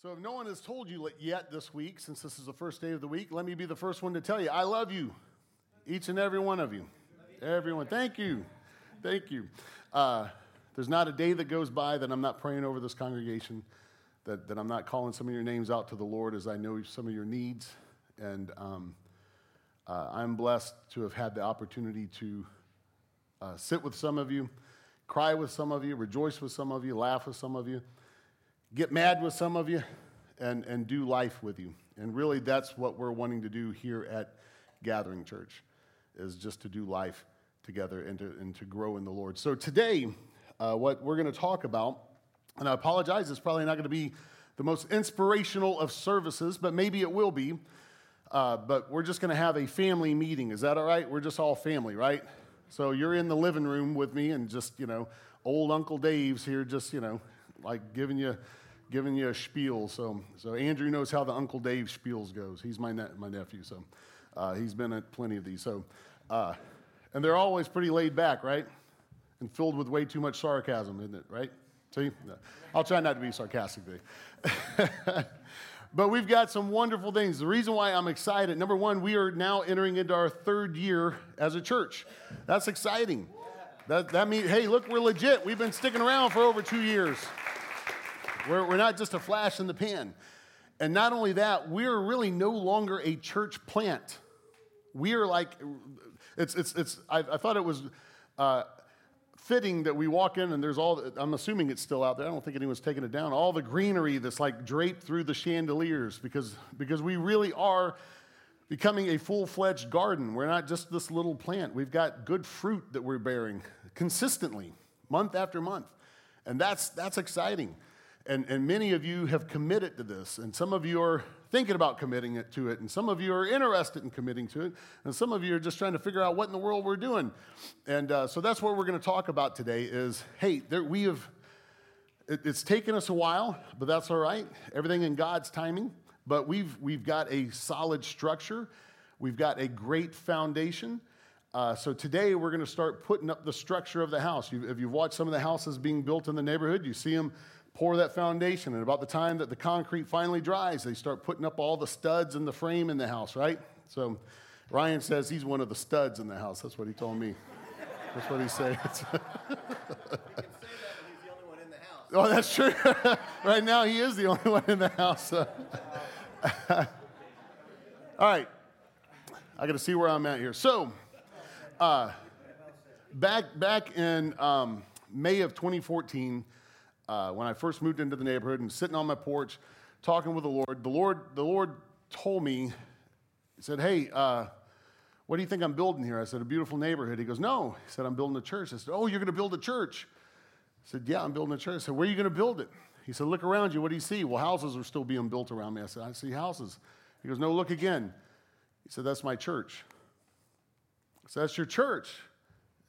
So, if no one has told you yet this week, since this is the first day of the week, let me be the first one to tell you I love you, each and every one of you. Everyone, thank you. Thank you. Uh, there's not a day that goes by that I'm not praying over this congregation, that, that I'm not calling some of your names out to the Lord as I know some of your needs. And um, uh, I'm blessed to have had the opportunity to uh, sit with some of you, cry with some of you, rejoice with some of you, laugh with some of you get mad with some of you and, and do life with you. And really, that's what we're wanting to do here at Gathering Church, is just to do life together and to, and to grow in the Lord. So today, uh, what we're going to talk about, and I apologize, it's probably not going to be the most inspirational of services, but maybe it will be. Uh, but we're just going to have a family meeting. Is that all right? We're just all family, right? So you're in the living room with me, and just, you know, old Uncle Dave's here, just, you know, like giving you giving you a spiel. So, so Andrew knows how the Uncle Dave spiels goes. He's my, ne- my nephew, so uh, he's been at plenty of these. So, uh, and they're always pretty laid back, right? And filled with way too much sarcasm, isn't it? Right? See. I'll try not to be sarcastic today. but we've got some wonderful things. The reason why I'm excited, number one, we are now entering into our third year as a church. That's exciting. That, that means, hey, look, we're legit. We've been sticking around for over two years. We're, we're not just a flash in the pan. And not only that, we're really no longer a church plant. We are like, it's, it's, it's, I, I thought it was uh, fitting that we walk in and there's all, I'm assuming it's still out there. I don't think anyone's taken it down. All the greenery that's like draped through the chandeliers because, because we really are becoming a full fledged garden. We're not just this little plant. We've got good fruit that we're bearing consistently, month after month. And that's, that's exciting. And, and many of you have committed to this, and some of you are thinking about committing it to it, and some of you are interested in committing to it, and some of you are just trying to figure out what in the world we're doing. And uh, so that's what we're going to talk about today is, hey, there, we have, it, it's taken us a while, but that's all right. Everything in God's timing. But we've, we've got a solid structure. We've got a great foundation. Uh, so today we're going to start putting up the structure of the house. You, if you've watched some of the houses being built in the neighborhood, you see them pour that foundation. And about the time that the concrete finally dries, they start putting up all the studs and the frame in the house, right? So Ryan says he's one of the studs in the house. That's what he told me. That's what he says. Oh, that's true. right now, he is the only one in the house. all right. I got to see where I'm at here. So, uh, back back in um, May of 2014, uh, when I first moved into the neighborhood and sitting on my porch talking with the Lord, the Lord, the Lord told me, He said, Hey, uh, what do you think I'm building here? I said, A beautiful neighborhood. He goes, No. He said, I'm building a church. I said, Oh, you're going to build a church? I said, Yeah, I'm building a church. I said, Where are you going to build it? He said, Look around you. What do you see? Well, houses are still being built around me. I said, I see houses. He goes, No, look again. He said, That's my church. I said, That's your church.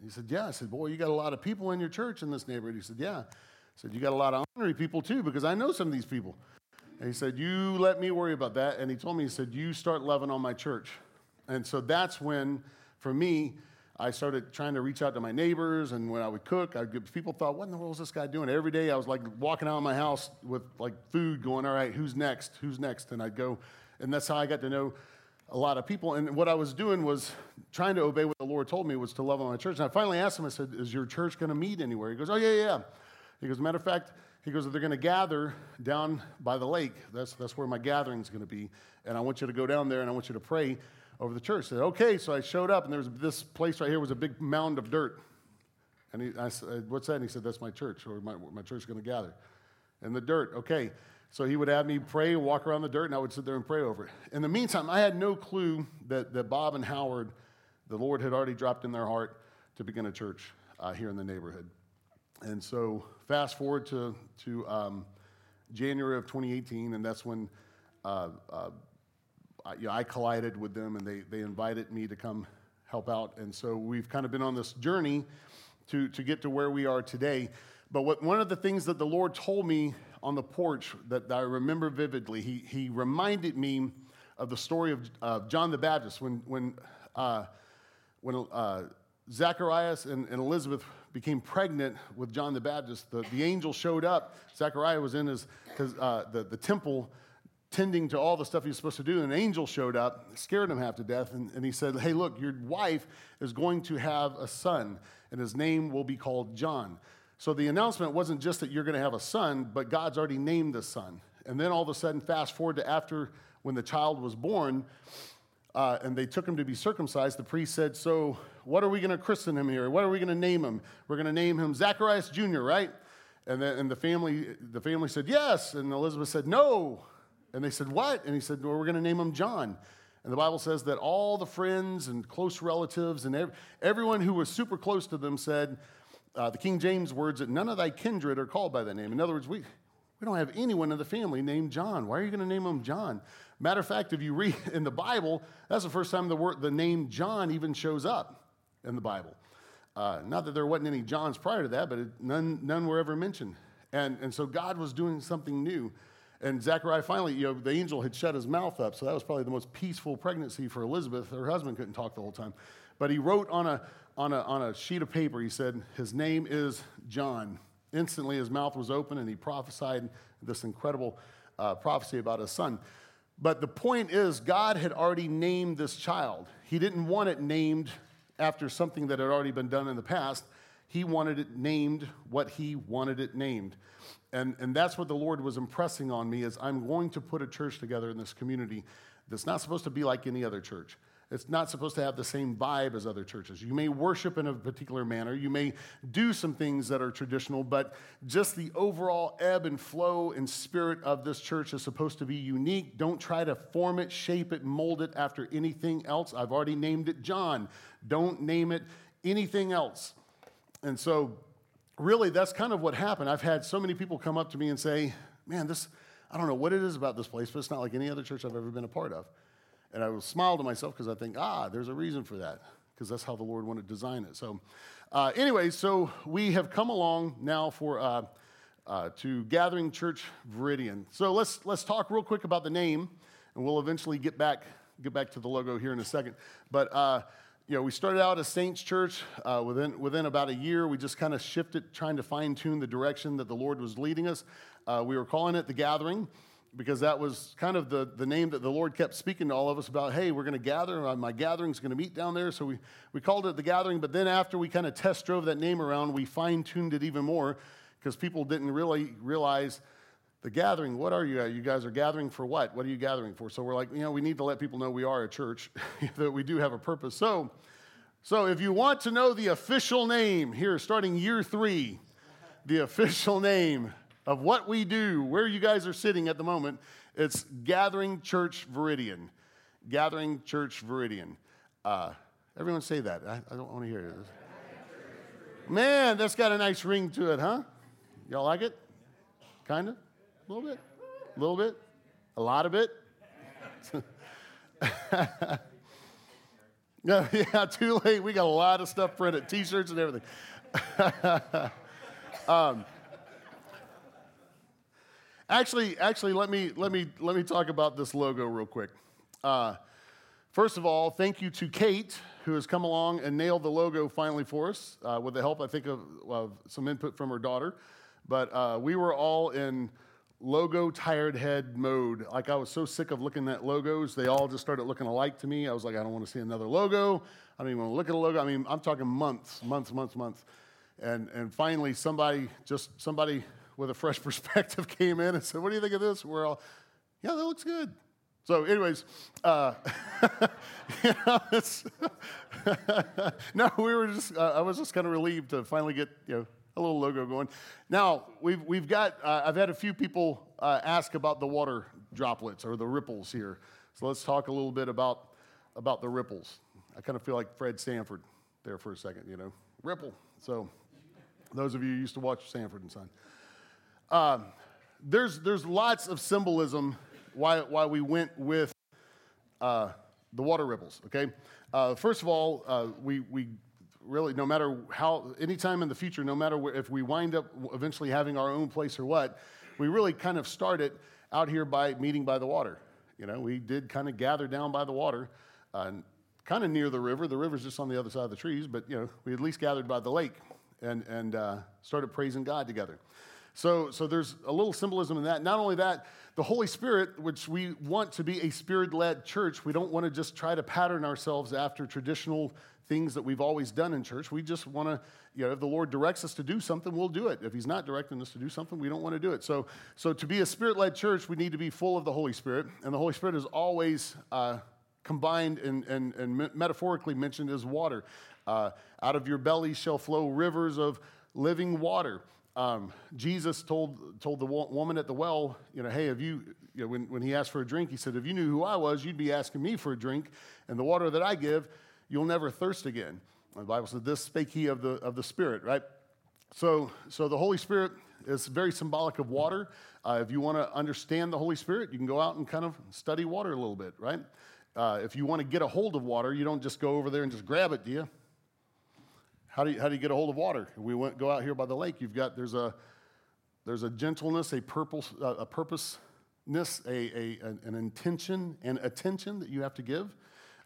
He said, Yeah. I said, Boy, you got a lot of people in your church in this neighborhood. He said, Yeah said, You got a lot of honorary people too, because I know some of these people. And he said, You let me worry about that. And he told me, He said, You start loving on my church. And so that's when, for me, I started trying to reach out to my neighbors, and when I would cook, I'd get, people thought, "What in the world is this guy doing?" Every day, I was like walking out of my house with like food, going, "All right, who's next? Who's next?" And I'd go, and that's how I got to know a lot of people. And what I was doing was trying to obey what the Lord told me was to love on my church. And I finally asked him, I said, "Is your church going to meet anywhere?" He goes, "Oh yeah, yeah." He goes, matter of fact, he goes, they're going to gather down by the lake. That's, that's where my gathering is going to be. And I want you to go down there and I want you to pray over the church. I said, okay. So I showed up and there was this place right here was a big mound of dirt. And he, I said, what's that? And he said, that's my church, or my, my church is going to gather. And the dirt, okay. So he would have me pray, walk around the dirt, and I would sit there and pray over it. In the meantime, I had no clue that, that Bob and Howard, the Lord had already dropped in their heart to begin a church uh, here in the neighborhood. And so, fast forward to, to um, January of 2018, and that's when uh, uh, I, you know, I, collided with them and they, they invited me to come help out. And so, we've kind of been on this journey to, to get to where we are today. But what, one of the things that the Lord told me on the porch that, that I remember vividly, he, he reminded me of the story of uh, John the Baptist when, when, uh, when uh, Zacharias and, and Elizabeth became pregnant with John the Baptist, the, the angel showed up. Zechariah was in his, his uh, the, the temple tending to all the stuff he was supposed to do. And an angel showed up, scared him half to death, and, and he said, Hey, look, your wife is going to have a son, and his name will be called John. So the announcement wasn't just that you're going to have a son, but God's already named the son. And then all of a sudden, fast forward to after when the child was born, uh, and they took him to be circumcised, the priest said, So, what are we going to christen him here? What are we going to name him? We're going to name him Zacharias Jr., right? And, then, and the, family, the family said, Yes. And Elizabeth said, No. And they said, What? And he said, Well, we're going to name him John. And the Bible says that all the friends and close relatives and ev- everyone who was super close to them said, uh, the King James words, that none of thy kindred are called by that name. In other words, we, we don't have anyone in the family named John. Why are you going to name him John? Matter of fact, if you read in the Bible, that's the first time the, word, the name John even shows up in the Bible. Uh, not that there wasn't any Johns prior to that, but it, none, none were ever mentioned. And, and so God was doing something new. And Zechariah finally, you know, the angel had shut his mouth up, so that was probably the most peaceful pregnancy for Elizabeth. Her husband couldn't talk the whole time. But he wrote on a, on a, on a sheet of paper, he said, His name is John. Instantly, his mouth was open and he prophesied this incredible uh, prophecy about his son. But the point is, God had already named this child. He didn't want it named after something that had already been done in the past. He wanted it named what he wanted it named. And, and that's what the Lord was impressing on me is I'm going to put a church together in this community that's not supposed to be like any other church. It's not supposed to have the same vibe as other churches. You may worship in a particular manner, you may do some things that are traditional, but just the overall ebb and flow and spirit of this church is supposed to be unique. Don't try to form it, shape it, mold it after anything else. I've already named it John. Don't name it anything else. And so, really, that's kind of what happened. I've had so many people come up to me and say, Man, this, I don't know what it is about this place, but it's not like any other church I've ever been a part of. And I will smile to myself because I think, ah, there's a reason for that, because that's how the Lord wanted to design it. So, uh, anyway, so we have come along now for uh, uh, to Gathering Church Viridian. So let's let's talk real quick about the name, and we'll eventually get back get back to the logo here in a second. But uh, you know, we started out as Saints Church. Uh, within, within about a year, we just kind of shifted, trying to fine tune the direction that the Lord was leading us. Uh, we were calling it the Gathering because that was kind of the, the name that the Lord kept speaking to all of us about. Hey, we're going to gather. Uh, my gathering's going to meet down there. So we, we called it the Gathering. But then after we kind of test drove that name around, we fine tuned it even more because people didn't really realize the gathering, what are you? You guys are gathering for what? What are you gathering for? So we're like, you know, we need to let people know we are a church, that we do have a purpose. So, so if you want to know the official name here, starting year three, the official name of what we do, where you guys are sitting at the moment, it's Gathering Church Viridian. Gathering Church Viridian. Uh, everyone say that. I, I don't want to hear it. Man, that's got a nice ring to it, huh? Y'all like it? Kind of? A little bit? A little bit? A lot of it? no, yeah, too late. We got a lot of stuff printed, t shirts and everything. um, actually, actually, let me, let, me, let me talk about this logo real quick. Uh, first of all, thank you to Kate, who has come along and nailed the logo finally for us uh, with the help, I think, of, of, some input from her daughter. But uh, we were all in logo tired head mode. Like I was so sick of looking at logos, they all just started looking alike to me. I was like, I don't want to see another logo. I don't even want to look at a logo. I mean, I'm talking months, months, months, months. And, and finally, somebody, just somebody with a fresh perspective came in and said, What do you think of this? We're all, Yeah, that looks good. So, anyways, uh, no, we were just, uh, I was just kind of relieved to finally get, you know, a little logo going. Now, we've, we've got, uh, I've had a few people uh, ask about the water droplets or the ripples here. So let's talk a little bit about, about the ripples. I kind of feel like Fred Sanford there for a second, you know, ripple. So those of you who used to watch Sanford and Son. Um, there's, there's lots of symbolism why, why we went with uh, the water ripples, okay? Uh, first of all, uh, we, we really, no matter how, anytime in the future, no matter where, if we wind up eventually having our own place or what, we really kind of started out here by meeting by the water. You know, we did kind of gather down by the water, uh, kind of near the river. The river's just on the other side of the trees, but, you know, we at least gathered by the lake. and, and uh, started praising God together. So, so there's a little symbolism in that. Not only that, the Holy Spirit, which we want to be a spirit led church, we don't want to just try to pattern ourselves after traditional things that we've always done in church. We just want to, you know, if the Lord directs us to do something, we'll do it. If He's not directing us to do something, we don't want to do it. So, so to be a spirit led church, we need to be full of the Holy Spirit. And the Holy Spirit is always uh, combined and, and, and metaphorically mentioned as water. Uh, out of your belly shall flow rivers of living water. Um, Jesus told, told the woman at the well, you know, hey, have you, you know, when, when he asked for a drink, he said, if you knew who I was, you'd be asking me for a drink, and the water that I give, you'll never thirst again. The Bible said, this spake he of the, of the Spirit, right? So, so the Holy Spirit is very symbolic of water. Uh, if you want to understand the Holy Spirit, you can go out and kind of study water a little bit, right? Uh, if you want to get a hold of water, you don't just go over there and just grab it, do you? How do you, how do you get a hold of water? We went, go out here by the lake. You've got, there's a, there's a gentleness, a, purpose, a purposeness, a, a, an intention and attention that you have to give.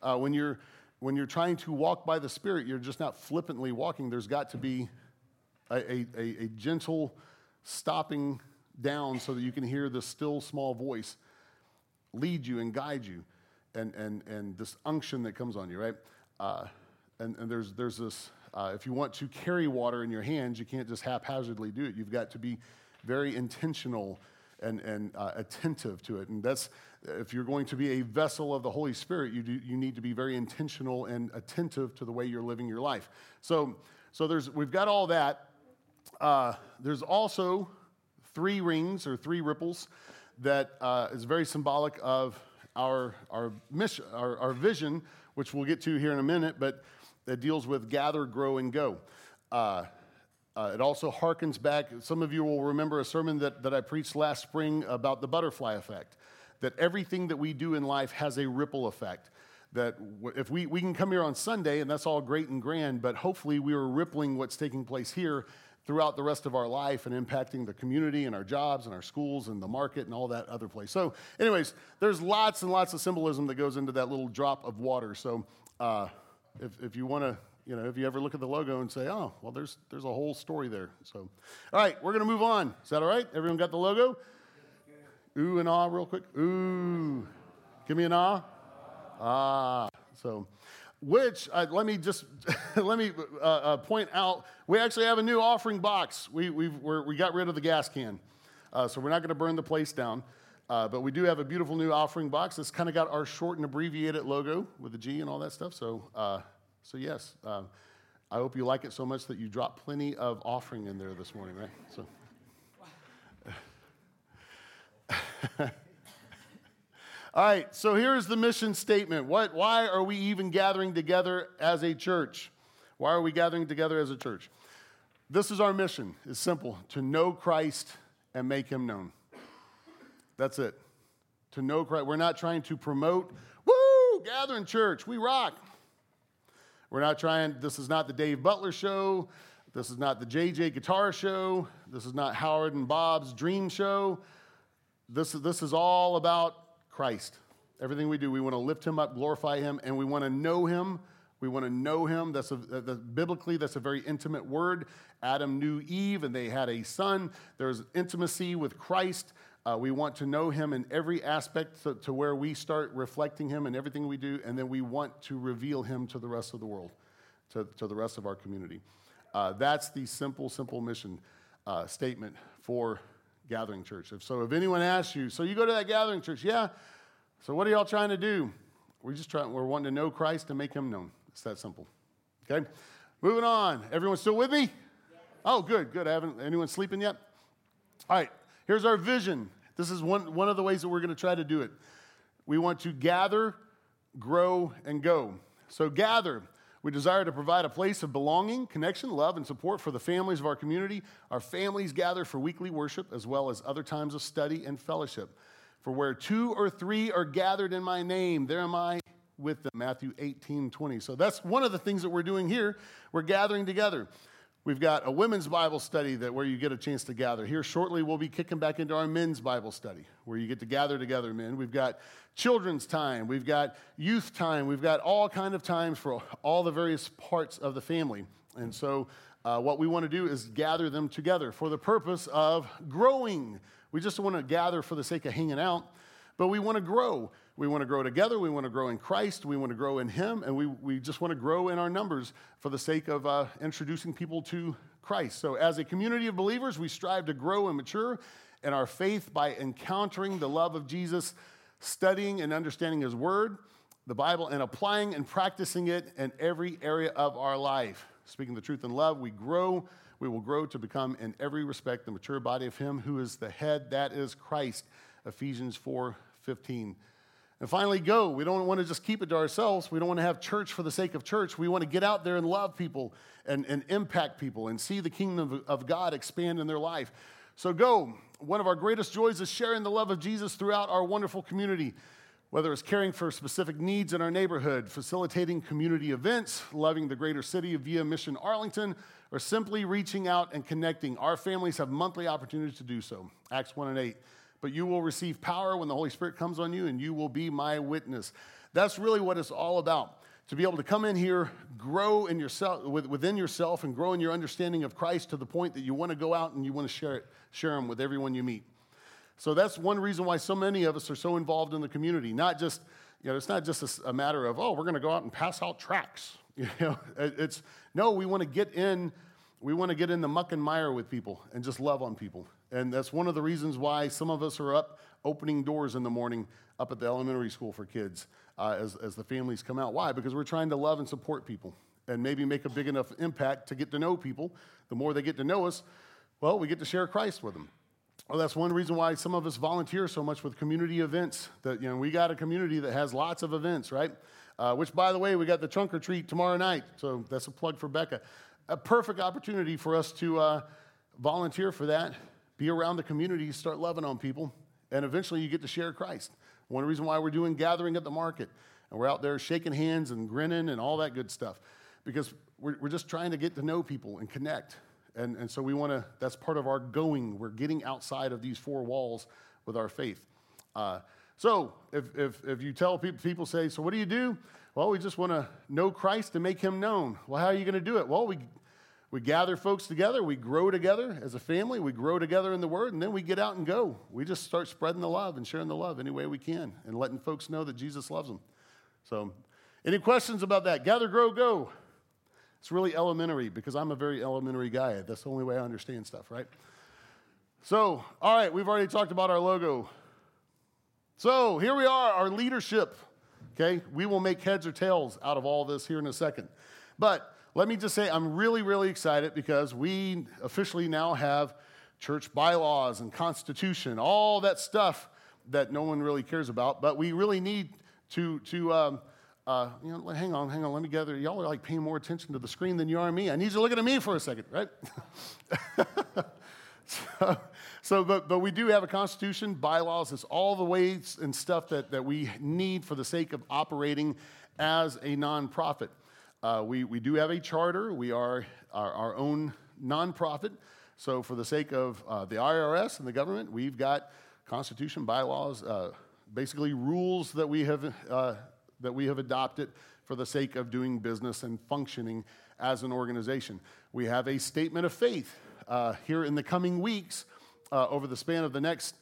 Uh, when you're when you're trying to walk by the Spirit, you're just not flippantly walking. There's got to be a, a, a gentle stopping down so that you can hear the still small voice lead you and guide you and, and, and this unction that comes on you, right? Uh, and, and there's, there's this, uh, if you want to carry water in your hands, you can't just haphazardly do it. You've got to be very intentional and, and uh, attentive to it. And that's, if you're going to be a vessel of the Holy Spirit, you, do, you need to be very intentional and attentive to the way you're living your life. So, so there's, we've got all that. Uh, there's also three rings or three ripples that uh, is very symbolic of our, our mission, our, our vision, which we'll get to here in a minute, but that deals with gather, grow, and go. Uh, uh, it also harkens back, some of you will remember a sermon that, that I preached last spring about the butterfly effect, that everything that we do in life has a ripple effect. That if we, we can come here on Sunday and that's all great and grand, but hopefully we are rippling what's taking place here throughout the rest of our life and impacting the community and our jobs and our schools and the market and all that other place. So, anyways, there's lots and lots of symbolism that goes into that little drop of water. So, uh, if, if you want to you know, if you ever look at the logo and say, oh, well, there's, there's a whole story there. So, all right, we're going to move on. Is that all right? Everyone got the logo? Ooh and ah, real quick. Ooh. Give me an ah. Ah. So, which, uh, let me just, let me uh, uh, point out, we actually have a new offering box. We, we we got rid of the gas can. Uh, so we're not going to burn the place down. Uh, but we do have a beautiful new offering box that's kind of got our short and abbreviated logo with the G and all that stuff. So uh, so, yes, um, I hope you like it so much that you drop plenty of offering in there this morning, right? So. All right, so here's the mission statement. What, why are we even gathering together as a church? Why are we gathering together as a church? This is our mission. It's simple to know Christ and make him known. That's it. To know Christ. We're not trying to promote, woo, gathering church, we rock. We're not trying, this is not the Dave Butler show. This is not the JJ Guitar show. This is not Howard and Bob's dream show. This is, this is all about Christ. Everything we do, we want to lift him up, glorify him, and we want to know him. We want to know him. That's a, that, biblically, that's a very intimate word. Adam knew Eve, and they had a son. There's intimacy with Christ. Uh, we want to know him in every aspect to, to, where we start reflecting him in everything we do, and then we want to reveal him to the rest of the world, to, to the rest of our community. Uh, that's the simple, simple mission uh, statement for Gathering Church. If, so if anyone asks you, so you go to that Gathering Church, yeah, so what are y'all trying to do? We're just trying, we're wanting to know Christ and make him known. It's that simple. Okay? Moving on. Everyone still with me? Oh, good, good. I haven't, anyone sleeping yet? All right. Here's our vision. This is one, one of the ways that we're going to try to do it. We want to gather, grow, and go. So, gather. We desire to provide a place of belonging, connection, love, and support for the families of our community. Our families gather for weekly worship as well as other times of study and fellowship. For where two or three are gathered in my name, there am I with them. Matthew 18, 20. So that's one of the things that we're doing here. We're gathering together. We've got a women's Bible study that where you get a chance to gather. Here shortly, we'll be kicking back into our men's Bible study where you get to gather together, men. We've got children's time, we've got youth time, we've got all kind of times for all the various parts of the family. And so uh, what we want to do is gather them together for the purpose of growing. We just want to gather for the sake of hanging out, but we want to grow. We want to grow together. We want to grow in Christ. We want to grow in Him. And we, we just want to grow in our numbers for the sake of uh, introducing people to Christ. So, as a community of believers, we strive to grow and mature in our faith by encountering the love of Jesus, studying and understanding His Word, the Bible, and applying and practicing it in every area of our life. Speaking the truth in love, we grow. We will grow to become, in every respect, the mature body of Him who is the head, that is Christ. Ephesians 4 15. And finally, go. We don't want to just keep it to ourselves. We don't want to have church for the sake of church. We want to get out there and love people and, and impact people and see the kingdom of, of God expand in their life. So go. One of our greatest joys is sharing the love of Jesus throughout our wonderful community, whether it's caring for specific needs in our neighborhood, facilitating community events, loving the greater city via Mission Arlington, or simply reaching out and connecting. Our families have monthly opportunities to do so. Acts 1 and 8 but you will receive power when the Holy Spirit comes on you, and you will be my witness. That's really what it's all about. To be able to come in here, grow in yourself, within yourself, and grow in your understanding of Christ to the point that you want to go out and you want to share it, share them with everyone you meet. So that's one reason why so many of us are so involved in the community. Not just, you know, it's not just a, a matter of, oh, we're going to go out and pass out tracts. You know, it's no, we want to get in, we want to get in the muck and mire with people and just love on people. And that's one of the reasons why some of us are up opening doors in the morning up at the elementary school for kids uh, as, as the families come out. Why? Because we're trying to love and support people and maybe make a big enough impact to get to know people. The more they get to know us, well, we get to share Christ with them. Well, that's one reason why some of us volunteer so much with community events. That you know, we got a community that has lots of events, right? Uh, which, by the way, we got the trunk or treat tomorrow night. So that's a plug for Becca. A perfect opportunity for us to uh, volunteer for that be around the community, start loving on people, and eventually you get to share Christ. One reason why we're doing gathering at the market, and we're out there shaking hands and grinning and all that good stuff, because we're, we're just trying to get to know people and connect. And, and so we want to, that's part of our going. We're getting outside of these four walls with our faith. Uh, so if, if, if you tell people, people say, so what do you do? Well, we just want to know Christ and make him known. Well, how are you going to do it? Well, we we gather folks together, we grow together as a family, we grow together in the Word, and then we get out and go. We just start spreading the love and sharing the love any way we can and letting folks know that Jesus loves them. So, any questions about that? Gather, grow, go. It's really elementary because I'm a very elementary guy. That's the only way I understand stuff, right? So, all right, we've already talked about our logo. So, here we are, our leadership. Okay, we will make heads or tails out of all this here in a second. But let me just say I'm really, really excited because we officially now have church bylaws and constitution, all that stuff that no one really cares about, but we really need to, to um, uh, you know, hang on, hang on, let me gather. Y'all are like paying more attention to the screen than you are me. I need you looking at me for a second, right? so, so but, but we do have a constitution, bylaws, it's all the ways and stuff that, that we need for the sake of operating as a nonprofit. Uh, we, we do have a charter. We are our, our own nonprofit. So, for the sake of uh, the IRS and the government, we've got constitution, bylaws, uh, basically rules that we have uh, that we have adopted for the sake of doing business and functioning as an organization. We have a statement of faith uh, here in the coming weeks, uh, over the span of the next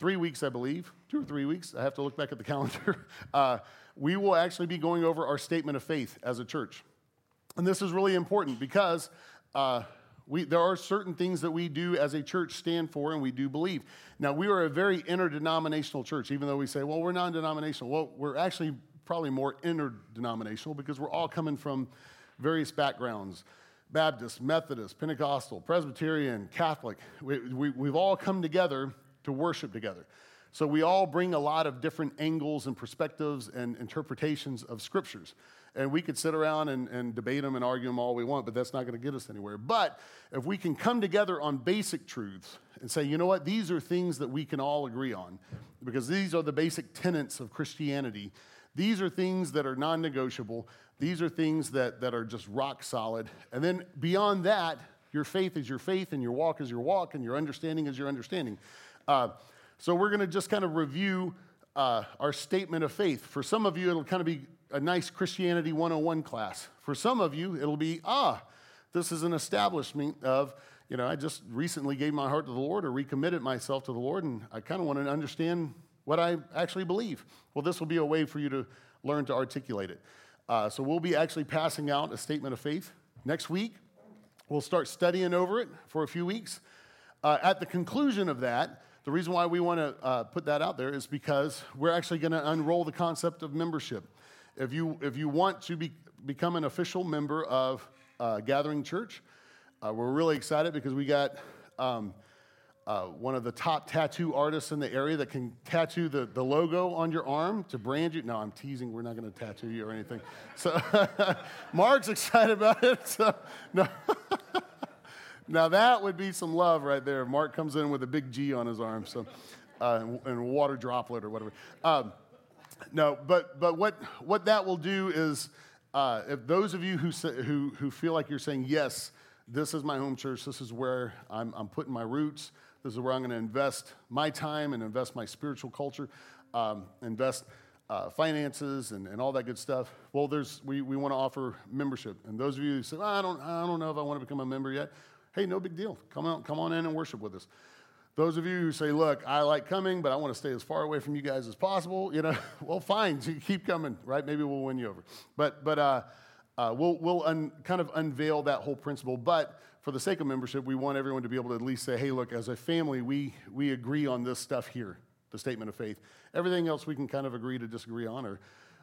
three weeks, I believe, two or three weeks. I have to look back at the calendar. we will actually be going over our statement of faith as a church. And this is really important because uh, we, there are certain things that we do as a church stand for and we do believe. Now, we are a very interdenominational church, even though we say, well, we're non denominational. Well, we're actually probably more interdenominational because we're all coming from various backgrounds Baptist, Methodist, Pentecostal, Presbyterian, Catholic. We, we, we've all come together to worship together. So we all bring a lot of different angles and perspectives and interpretations of scriptures. And we could sit around and, and debate them and argue them all we want, but that's not going to get us anywhere. But if we can come together on basic truths and say, you know what, these are things that we can all agree on, because these are the basic tenets of Christianity. These are things that are non negotiable. These are things that, that are just rock solid. And then beyond that, your faith is your faith, and your walk is your walk, and your understanding is your understanding. Uh, so we're going to just kind of review uh, our statement of faith. For some of you, it'll kind of be a nice Christianity 101 class. For some of you, it'll be, ah, This is an establishment of, you know, I just recently gave my heart to the Lord or recommitted myself to the Lord, and I kind of want to understand what I actually believe. Well, this will be a way for you to learn to articulate it. Uh, so we'll be actually passing out a statement of faith next week. We'll start studying over it for a few weeks. Uh, at the conclusion of that, the reason why we want to uh, put that out there is because we're actually going to unroll the concept of membership. If you, if you want to be, become an official member of uh, Gathering Church, uh, we're really excited because we got um, uh, one of the top tattoo artists in the area that can tattoo the, the logo on your arm to brand you. No, I'm teasing. We're not going to tattoo you or anything. So Mark's excited about it. So no. now that would be some love right there. Mark comes in with a big G on his arm, so uh, and water droplet or whatever. Um, no, but but what what that will do is uh, if those of you who say, who who feel like you're saying yes, this is my home church. This is where I'm, I'm putting my roots. This is where I'm going to invest my time and invest my spiritual culture, um, invest uh, finances and, and all that good stuff. Well, there's, we, we want to offer membership. And those of you who say, well, I, don't, I don't know if I want to become a member yet, hey, no big deal. Come on, come on in and worship with us. Those of you who say, look, I like coming, but I want to stay as far away from you guys as possible, you know, well, fine, so keep coming, right? Maybe we'll win you over. But, but uh, uh, we'll, we'll un, kind of unveil that whole principle. But for the sake of membership, we want everyone to be able to at least say, hey, look, as a family, we, we agree on this stuff here, the statement of faith. Everything else we can kind of agree to disagree on or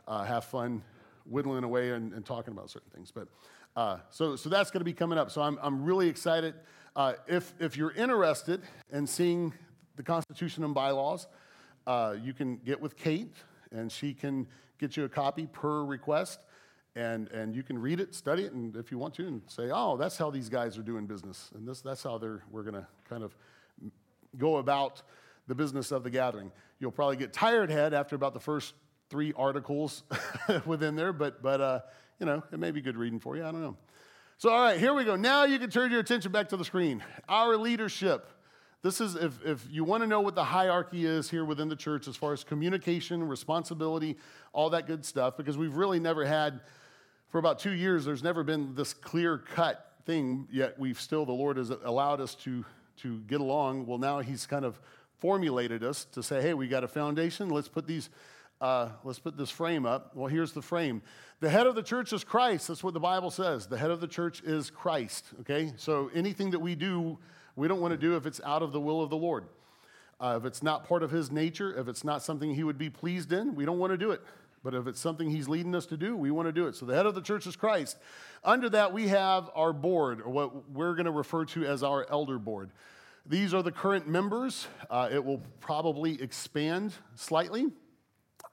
uh, have fun whittling away and, and, talking about certain things. But uh, so, so that's going to be coming up. So I'm, I'm really excited. Uh, if, if you're interested in seeing the Constitution and bylaws, uh, you can get with Kate, and she can get you a copy per request and, and you can read it, study it, and if you want to, and say, oh, that's how these guys are doing business, and this, that's how they're, we're going to kind of go about the business of the gathering. You'll probably get tired head after about the first three articles within there, but, but uh, you know, it may be good reading for you. I don't know. So, all right, here we go. Now you can turn your attention back to the screen. Our leadership. This is, if, if you want to know what the hierarchy is here within the church as far as communication, responsibility, all that good stuff, because we've really never had for about two years, there's never been this clear cut thing, yet we've still, the Lord has allowed us to, to get along. Well, now He's kind of formulated us to say, hey, we got a foundation. Let's put these. Uh, let's put this frame up. Well, here's the frame. The head of the church is Christ. That's what the Bible says. The head of the church is Christ. Okay? So anything that we do, we don't want to do if it's out of the will of the Lord. Uh, if it's not part of his nature, if it's not something he would be pleased in, we don't want to do it. But if it's something he's leading us to do, we want to do it. So the head of the church is Christ. Under that, we have our board, or what we're going to refer to as our elder board. These are the current members. Uh, it will probably expand slightly.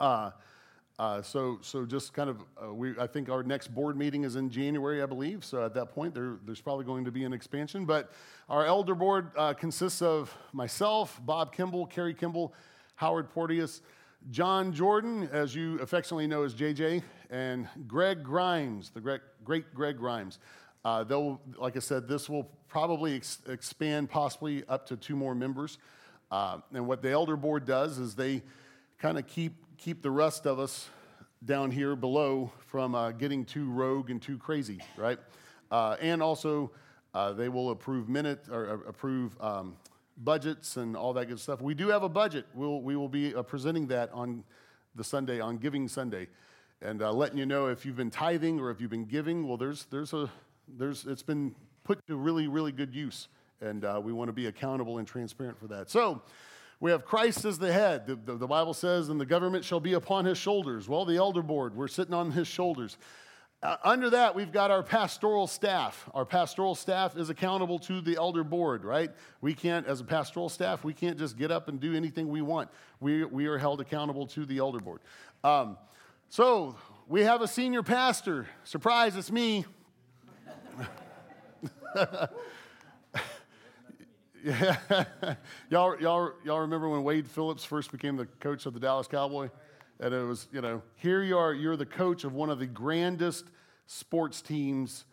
Uh, uh, so, so just kind of, uh, we, I think our next board meeting is in January, I believe. So at that point, there, there's probably going to be an expansion. But our elder board uh, consists of myself, Bob Kimball, Kerry Kimball, Howard Porteous, John Jordan, as you affectionately know as JJ, and Greg Grimes, the great, great Greg Grimes. Uh, they'll, like I said, this will probably ex- expand possibly up to two more members. Uh, and what the elder board does is they kind of keep, keep the rest of us down here below from uh, getting too rogue and too crazy, right? Uh, and also, uh, they will approve minute or uh, approve um, budgets and all that good stuff. We do have a budget. We'll, we will be uh, presenting that on the Sunday, on Giving Sunday, and uh, letting you know if you've been tithing or if you've been giving. Well, there's, there's a, there's, it's been put to really, really good use, and we want to be accountable and transparent for that. So, we have Christ as the head. The, the, the Bible says, and the government shall be upon his shoulders. Well, the elder board, we're sitting on his shoulders. Uh, under that, we've got our pastoral staff. Our pastoral staff is accountable to the elder board, right? We can't, as a pastoral staff, we can't just get up and do anything we want. We, we are held accountable to the elder board. Um, so we have a senior pastor. Surprise, it's me. yeah. y'all, y'all, y'all remember when Wade Phillips first became the coach of the Dallas Cowboy? And it was, you know, here you are, you're the coach of one of the grandest sports teams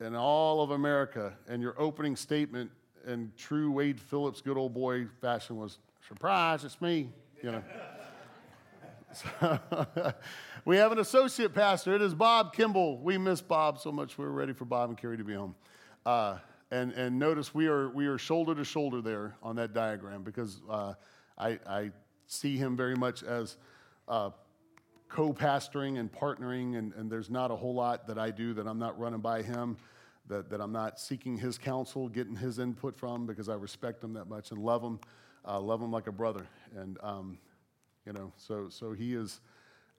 in all of America. And your opening statement in true Wade Phillips, good old boy fashion was, surprise, it's me, you know. So, we have an associate pastor. It is Bob Kimball. We miss Bob so much. We're ready for Bob and Kerry to be home. Uh, and, and notice we are, we are shoulder to shoulder there on that diagram because uh, I, I see him very much as uh, co pastoring and partnering, and, and there's not a whole lot that I do that I'm not running by him, that, that I'm not seeking his counsel, getting his input from because I respect him that much and love him, uh, love him like a brother. And, um, you know, so, so he is,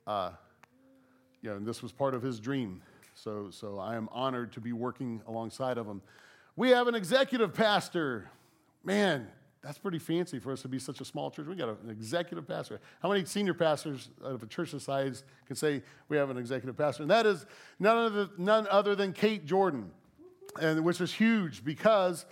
uh, you know, and this was part of his dream. So, so I am honored to be working alongside of him. We have an executive pastor. Man, that's pretty fancy for us to be such a small church. We got an executive pastor. How many senior pastors of a church this size can say we have an executive pastor? And that is none other, none other than Kate Jordan, and which is huge because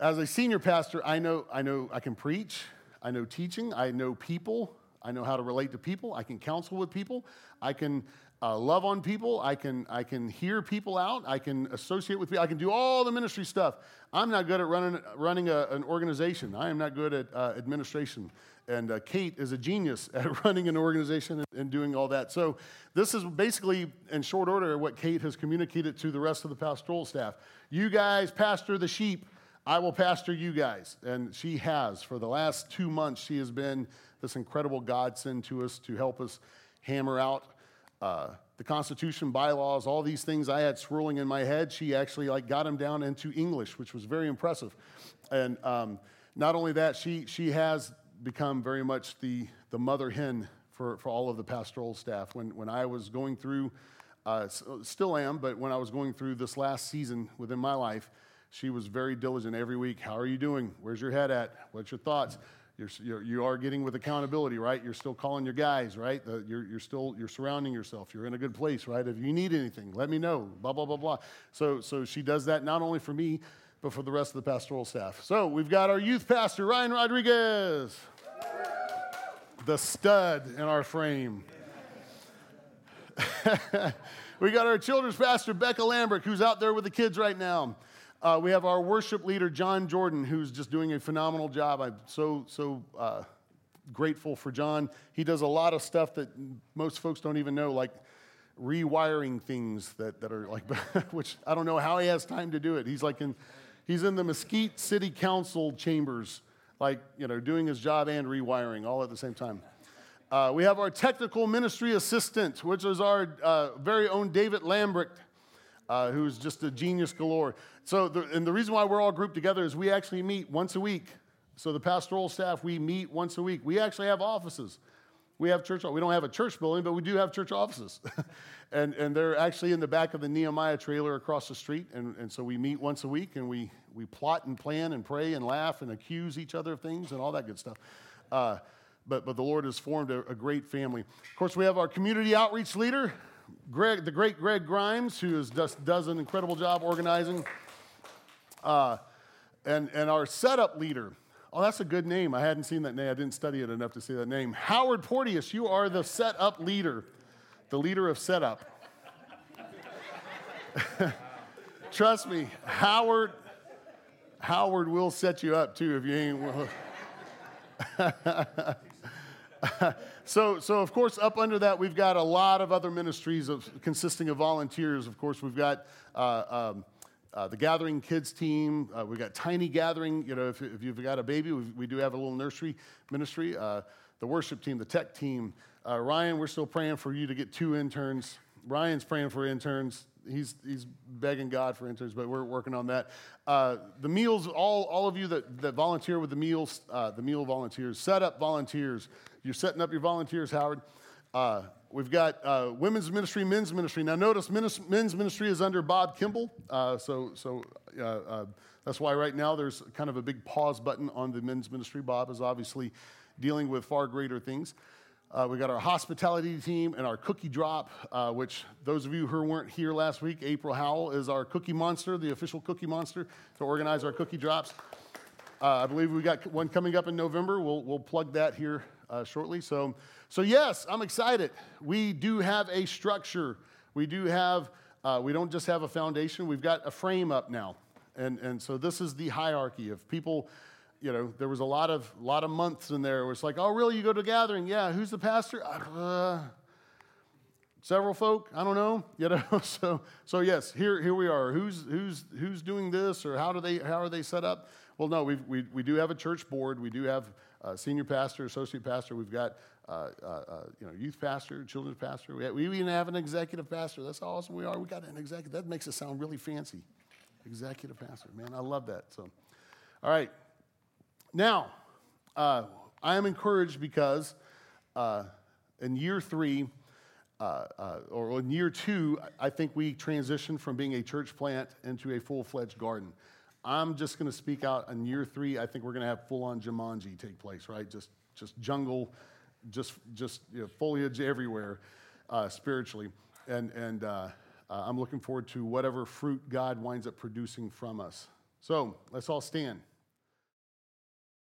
as a senior pastor, I know I know I can preach, I know teaching, I know people, I know how to relate to people, I can counsel with people, I can uh, love on people. I can, I can hear people out. I can associate with people. I can do all the ministry stuff. I'm not good at running, running a, an organization. I am not good at uh, administration. And uh, Kate is a genius at running an organization and, and, doing all that. So, this is basically, in short order, what Kate has communicated to the rest of the pastoral staff. You guys pastor the sheep. I will pastor you guys. And she has. For the last two months, she has been this incredible godsend to us to help us hammer out uh, the Constitution, bylaws, all these things I had swirling in my head. She actually like got them down into English, which was very impressive. And um, not only that, she she has become very much the the mother hen for, for all of the pastoral staff. When when I was going through, uh, still am, but when I was going through this last season within my life, she was very diligent every week. How are you doing? Where's your head at? What's your thoughts? You're, you're, you are getting with accountability, right? You're still calling your guys, right? The, you're, you're still, you're surrounding yourself. You're in a good place, right? If you need anything, let me know, blah, blah, blah, blah. So, so she does that not only for me, but for the rest of the pastoral staff. So we've got our youth pastor, Ryan Rodriguez, the stud in our frame. we got our children's pastor, Becca Lambert, who's out there with the kids right now. Uh, we have our worship leader, John Jordan, who's just doing a phenomenal job. I'm so, so uh, grateful for John. He does a lot of stuff that most folks don't even know, like rewiring things that, that are like, which I don't know how he has time to do it. He's like in, he's in the Mesquite City Council chambers, like, you know, doing his job and rewiring all at the same time. Uh, we have our technical ministry assistant, which is our uh, very own David Lambert uh, who's just a genius galore. So, the, and the reason why we're all grouped together is we actually meet once a week. So, the pastoral staff, we meet once a week. We actually have offices. We have church, we don't have a church building, but we do have church offices. and, and they're actually in the back of the Nehemiah trailer across the street. And, and so we meet once a week and we, we plot and plan and pray and laugh and accuse each other of things and all that good stuff. Uh, but, but the Lord has formed a, a great family. Of course, we have our community outreach leader, Greg, the great Greg Grimes, who is just does an incredible job organizing, uh, and, and our setup leader. Oh, that's a good name. I hadn't seen that name. I didn't study it enough to see that name. Howard Porteous, you are the setup leader, the leader of setup. Trust me, Howard, Howard will set you up too if you ain't. so, so of course, up under that, we've got a lot of other ministries of, consisting of volunteers. Of course, we've got uh, um, uh, the Gathering Kids team. Uh, we've got Tiny Gathering. You know, if, if you've got a baby, we do have a little nursery ministry. Uh, the worship team, the tech team. Uh, Ryan, we're still praying for you to get two interns. Ryan's praying for interns he's, he's begging God for interns, but we're working on that. Uh, the meals, all, all of you that, that volunteer with the meals, uh, the meal volunteers, set up volunteers. You're setting up your volunteers, Howard. Uh, we've got uh, women's ministry, men's ministry. Now, notice men's ministry is under Bob Kimball. Uh, so so uh, that's why right now there's kind of a big pause button on the men's ministry. Bob is obviously dealing with far greater things. Uh, we got our hospitality team and our cookie drop, uh, which those of you who weren't here last week, April Howell is our cookie monster, the official cookie monster to organize our cookie drops. Uh, I believe we got one coming up in November. We'll, we'll plug that here uh, shortly. So, so, yes, I'm excited. We do have a structure. We do have, uh, we don't just have a foundation, we've got a frame up now. And, and so this is the hierarchy of people you know, there was a lot of lot of months in there. It was like, oh, really? You go to a gathering? Yeah. Who's the pastor? Uh, several folk. I don't know. You know. So so yes, here here we are. Who's who's who's doing this, or how do they how are they set up? Well, no, we we do have a church board. We do have a senior pastor, associate pastor. We've got uh, uh, uh, you know, youth pastor, children's pastor. We, have, we even have an executive pastor. That's how awesome we are. We got an executive. That makes it sound really fancy. Executive pastor, man, I love that. So, all right. Now, uh, I am encouraged because uh, in year three, uh, or in year two, I think we transitioned from being a church plant into a full fledged garden. I'm just going to speak out in year three. I think we're going to have full on Jumanji take place, right? Just, just jungle just, just you know, foliage everywhere uh, spiritually. And, and uh, uh, I'm looking forward to whatever fruit God winds up producing from us. So let's all stand.